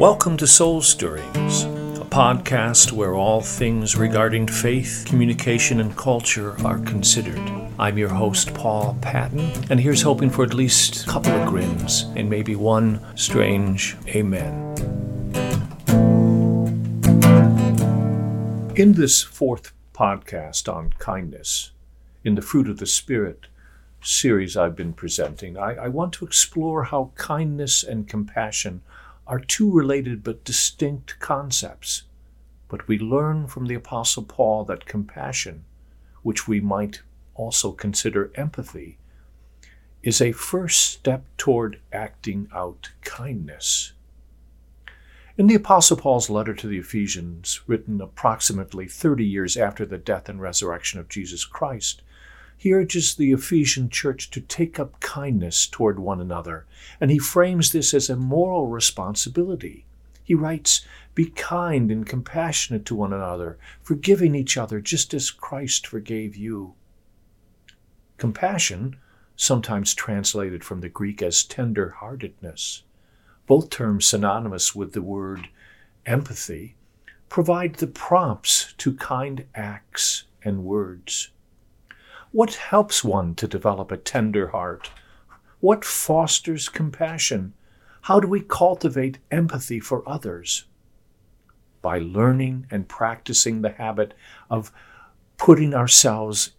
Welcome to Soul Stirrings, a podcast where all things regarding faith, communication, and culture are considered. I'm your host, Paul Patton, and here's hoping for at least a couple of grins and maybe one strange amen. In this fourth podcast on kindness, in the Fruit of the Spirit series I've been presenting, I, I want to explore how kindness and compassion are two related but distinct concepts. But we learn from the Apostle Paul that compassion, which we might also consider empathy, is a first step toward acting out kindness. In the Apostle Paul's letter to the Ephesians, written approximately 30 years after the death and resurrection of Jesus Christ, he urges the Ephesian church to take up kindness toward one another, and he frames this as a moral responsibility. He writes, Be kind and compassionate to one another, forgiving each other just as Christ forgave you. Compassion, sometimes translated from the Greek as tender heartedness, both terms synonymous with the word empathy, provide the prompts to kind acts and words. What helps one to develop a tender heart? What fosters compassion? How do we cultivate empathy for others? By learning and practicing the habit of putting ourselves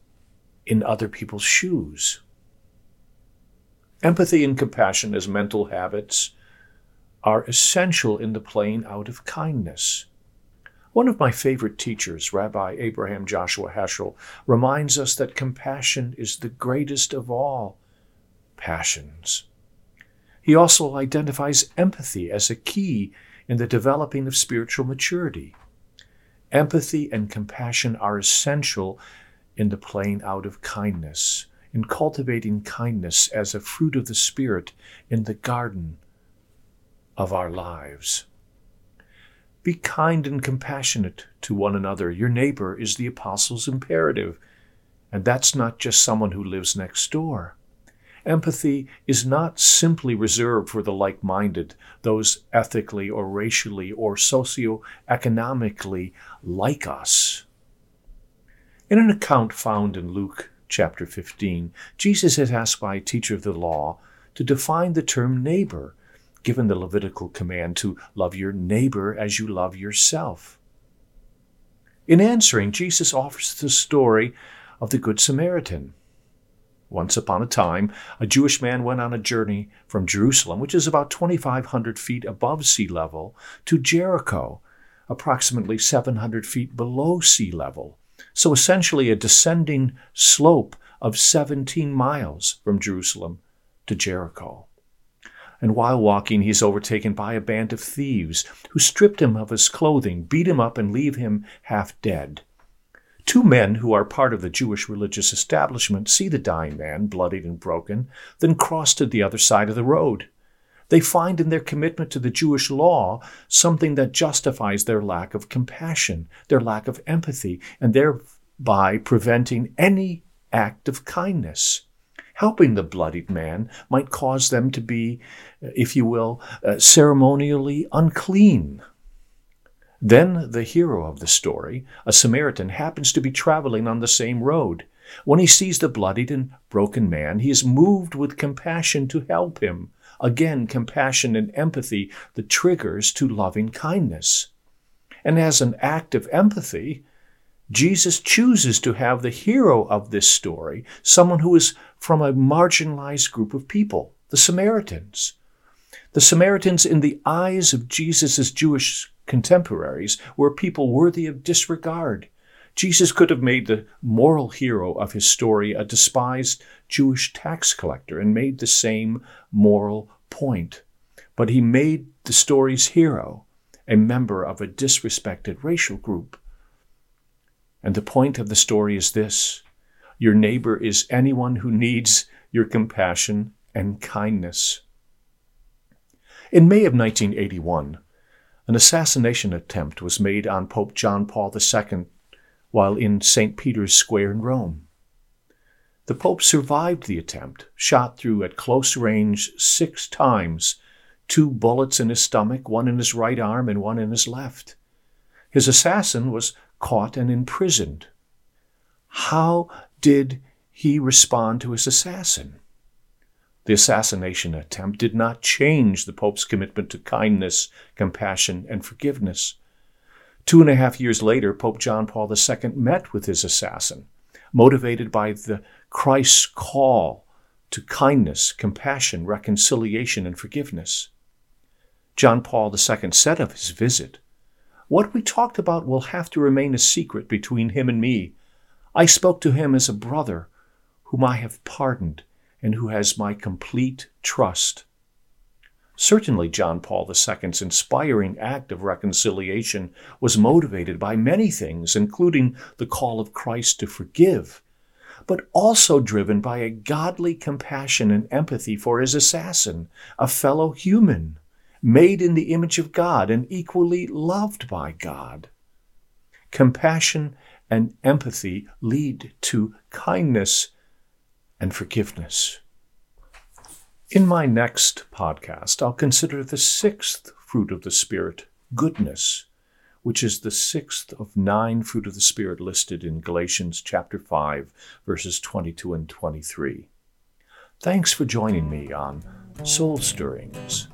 in other people's shoes. Empathy and compassion as mental habits are essential in the playing out of kindness. One of my favorite teachers, Rabbi Abraham Joshua Heschel, reminds us that compassion is the greatest of all passions. He also identifies empathy as a key in the developing of spiritual maturity. Empathy and compassion are essential in the playing out of kindness, in cultivating kindness as a fruit of the Spirit in the garden of our lives. Be kind and compassionate to one another. Your neighbor is the apostle's imperative. And that's not just someone who lives next door. Empathy is not simply reserved for the like minded, those ethically or racially or socio-economically like us. In an account found in Luke chapter 15, Jesus is asked by a teacher of the law to define the term neighbor given the Levitical command to love your neighbor as you love yourself. In answering, Jesus offers the story of the Good Samaritan. Once upon a time, a Jewish man went on a journey from Jerusalem, which is about 2,500 feet above sea level, to Jericho, approximately 700 feet below sea level. So essentially a descending slope of 17 miles from Jerusalem to Jericho and while walking, he is overtaken by a band of thieves, who stripped him of his clothing, beat him up, and leave him half dead. Two men who are part of the Jewish religious establishment see the dying man, bloodied and broken, then cross to the other side of the road. They find in their commitment to the Jewish law something that justifies their lack of compassion, their lack of empathy, and thereby preventing any act of kindness helping the bloodied man might cause them to be, if you will, uh, ceremonially unclean. Then the hero of the story, a Samaritan, happens to be traveling on the same road. When he sees the bloodied and broken man, he is moved with compassion to help him. Again, compassion and empathy, the triggers to loving kindness. And as an act of empathy, Jesus chooses to have the hero of this story, someone who is from a marginalized group of people, the Samaritans. The Samaritans, in the eyes of Jesus' Jewish contemporaries, were people worthy of disregard. Jesus could have made the moral hero of his story a despised Jewish tax collector and made the same moral point. But he made the story's hero a member of a disrespected racial group. And the point of the story is this your neighbor is anyone who needs your compassion and kindness. In May of 1981, an assassination attempt was made on Pope John Paul II while in St. Peter's Square in Rome. The Pope survived the attempt, shot through at close range six times two bullets in his stomach, one in his right arm and one in his left. His assassin was caught and imprisoned. How did he respond to his assassin? The assassination attempt did not change the Pope's commitment to kindness, compassion, and forgiveness. Two and a half years later, Pope John Paul II met with his assassin, motivated by the Christ's call to kindness, compassion, reconciliation, and forgiveness. John Paul II said of his visit, What we talked about will have to remain a secret between him and me. I spoke to him as a brother whom I have pardoned and who has my complete trust. Certainly, John Paul II's inspiring act of reconciliation was motivated by many things, including the call of Christ to forgive, but also driven by a godly compassion and empathy for his assassin, a fellow human, made in the image of God and equally loved by God. Compassion and empathy lead to kindness and forgiveness. In my next podcast, I'll consider the sixth fruit of the Spirit, goodness, which is the sixth of nine fruit of the Spirit listed in Galatians chapter 5, verses 22 and 23. Thanks for joining me on Soul Stirrings.